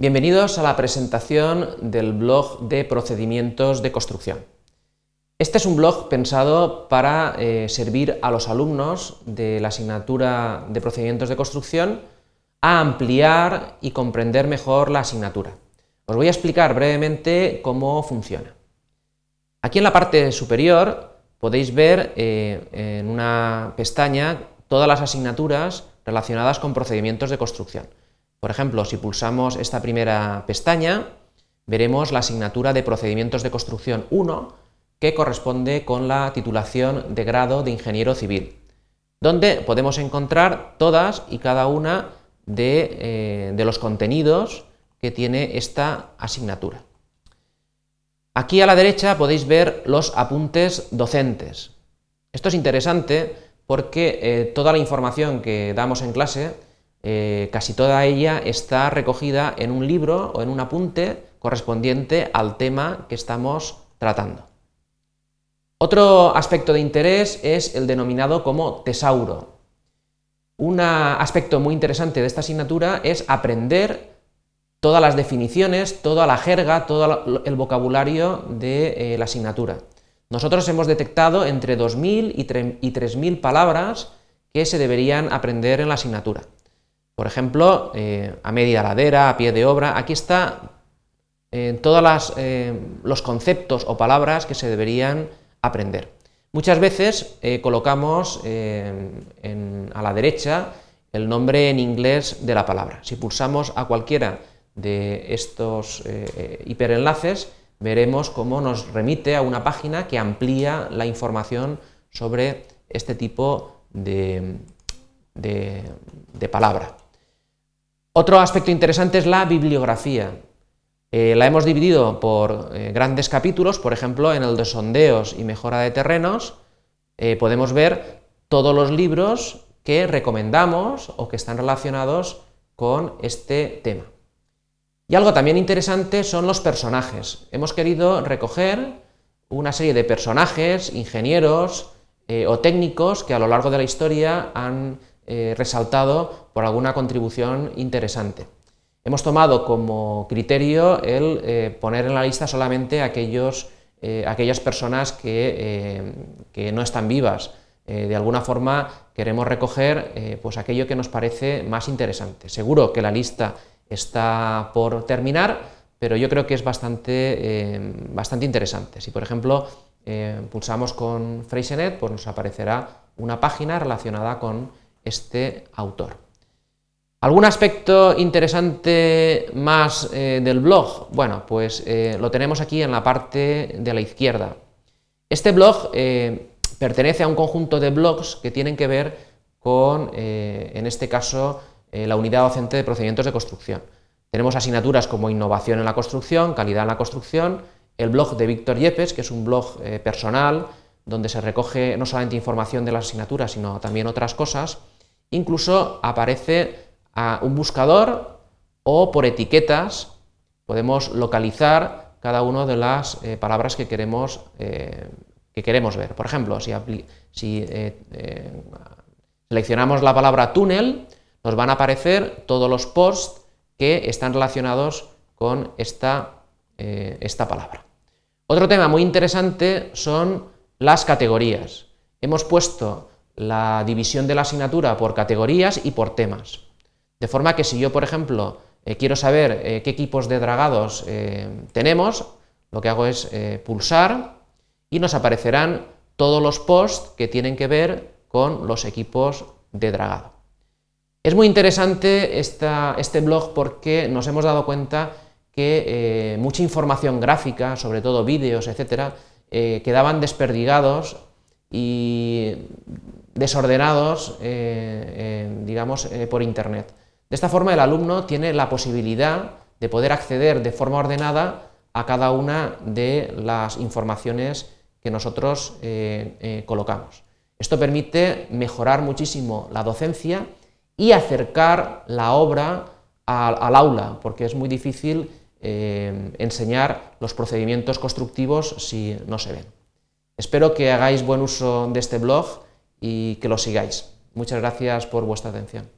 Bienvenidos a la presentación del blog de procedimientos de construcción. Este es un blog pensado para eh, servir a los alumnos de la asignatura de procedimientos de construcción a ampliar y comprender mejor la asignatura. Os voy a explicar brevemente cómo funciona. Aquí en la parte superior podéis ver eh, en una pestaña todas las asignaturas relacionadas con procedimientos de construcción. Por ejemplo, si pulsamos esta primera pestaña, veremos la asignatura de procedimientos de construcción 1, que corresponde con la titulación de grado de ingeniero civil, donde podemos encontrar todas y cada una de, eh, de los contenidos que tiene esta asignatura. Aquí a la derecha podéis ver los apuntes docentes. Esto es interesante porque eh, toda la información que damos en clase, eh, casi toda ella está recogida en un libro o en un apunte correspondiente al tema que estamos tratando. Otro aspecto de interés es el denominado como tesauro. Un aspecto muy interesante de esta asignatura es aprender todas las definiciones, toda la jerga, todo el vocabulario de eh, la asignatura. Nosotros hemos detectado entre 2.000 y 3.000 palabras que se deberían aprender en la asignatura. Por ejemplo, eh, a media ladera, a pie de obra, aquí está eh, todos eh, los conceptos o palabras que se deberían aprender. Muchas veces colocamos a la derecha el nombre en inglés de la palabra. Si pulsamos a cualquiera de estos hiperenlaces, veremos cómo nos remite a una página que amplía la información sobre este tipo de, palabra. Otro aspecto interesante es la bibliografía. Eh, la hemos dividido por eh, grandes capítulos, por ejemplo, en el de sondeos y mejora de terrenos, eh, podemos ver todos los libros que recomendamos o que están relacionados con este tema. Y algo también interesante son los personajes. Hemos querido recoger una serie de personajes, ingenieros o técnicos que a lo largo de la historia han resaltado por alguna contribución interesante. Hemos tomado como criterio el eh, poner en la lista solamente aquellos, aquellas personas que, que, no están vivas. de alguna forma queremos recoger pues aquello que nos parece más interesante. Seguro que la lista está por terminar, pero yo creo que es bastante, eh, bastante interesante. Si, por ejemplo, eh, pulsamos con Freysenet, pues nos aparecerá una página relacionada con este autor. ¿Algún aspecto interesante más eh, del blog? Bueno, pues lo tenemos aquí en la parte de la izquierda. Este blog pertenece a un conjunto de blogs que tienen que ver con, en este caso, eh, la unidad docente de procedimientos de construcción. Tenemos asignaturas como innovación en la construcción, calidad en la construcción, el blog de Víctor Yepes, que es un blog eh, personal donde se recoge no solamente información de las asignaturas, sino también otras cosas. Incluso aparece a un buscador o por etiquetas podemos localizar cada una de las eh, palabras que queremos, que queremos ver. Por ejemplo, si, si seleccionamos la palabra túnel, nos van a aparecer todos los posts que están relacionados con esta, eh, esta palabra. Otro tema muy interesante son las categorías. Hemos puesto la división de la asignatura por categorías y por temas. De forma que si yo, por ejemplo, eh, quiero saber eh, qué equipos de dragados tenemos, lo que hago es pulsar y nos aparecerán todos los posts que tienen que ver con los equipos de dragado. Es muy interesante este blog porque nos hemos dado cuenta que eh, mucha información gráfica, sobre todo vídeos, etcétera, eh, quedaban desperdigados y desordenados, eh, digamos, por Internet. De esta forma, el alumno tiene la posibilidad de poder acceder de forma ordenada a cada una de las informaciones que nosotros colocamos. Esto permite mejorar muchísimo la docencia y acercar la obra al, aula, porque es muy difícil eh, enseñar los procedimientos constructivos si no se ven. Espero que hagáis buen uso de este blog y que lo sigáis. Muchas gracias por vuestra atención.